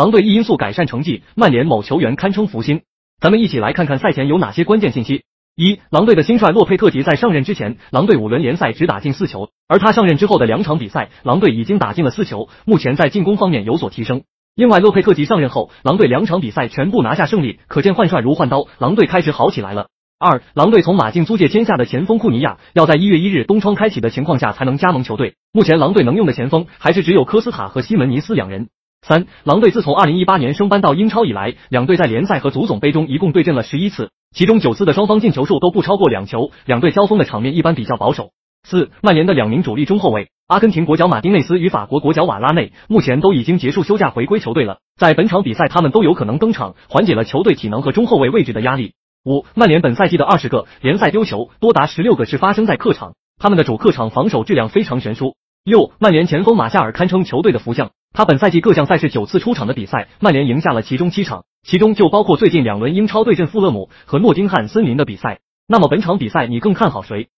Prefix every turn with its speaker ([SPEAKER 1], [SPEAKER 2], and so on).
[SPEAKER 1] 狼队一因素改善成绩，曼联某球员堪称福星。咱们一起来看看赛前有哪些关键信息。一、狼队的新帅洛佩特吉在上任之前，狼队五轮联赛只打进四球，而他上任之后的两场比赛，狼队已经打进了四球，目前在进攻方面有所提升。另外，洛佩特吉上任后，狼队两场比赛全部拿下胜利，可见换帅如换刀，狼队开始好起来了。二、狼队从马竞租借签下的前锋库尼亚，要在一月一日冬窗开启的情况下才能加盟球队。目前狼队能用的前锋还是只有科斯塔和西门尼斯两人。三、狼队自从二零一八年升班到英超以来，两队在联赛和足总杯中一共对阵了十一次，其中九次的双方进球数都不超过两球，两队交锋的场面一般比较保守。四、曼联的两名主力中后卫，阿根廷国脚马丁内斯与法国国脚瓦拉内，目前都已经结束休假回归球队了，在本场比赛他们都有可能登场，缓解了球队体能和中后卫位置的压力。五、曼联本赛季的二十个联赛丢球，多达十六个是发生在客场，他们的主客场防守质量非常悬殊。六、曼联前锋马夏尔堪称球队的福将。他本赛季各项赛事九次出场的比赛，曼联赢下了其中七场，其中就包括最近两轮英超对阵富勒姆和诺丁汉森林的比赛。那么本场比赛你更看好谁？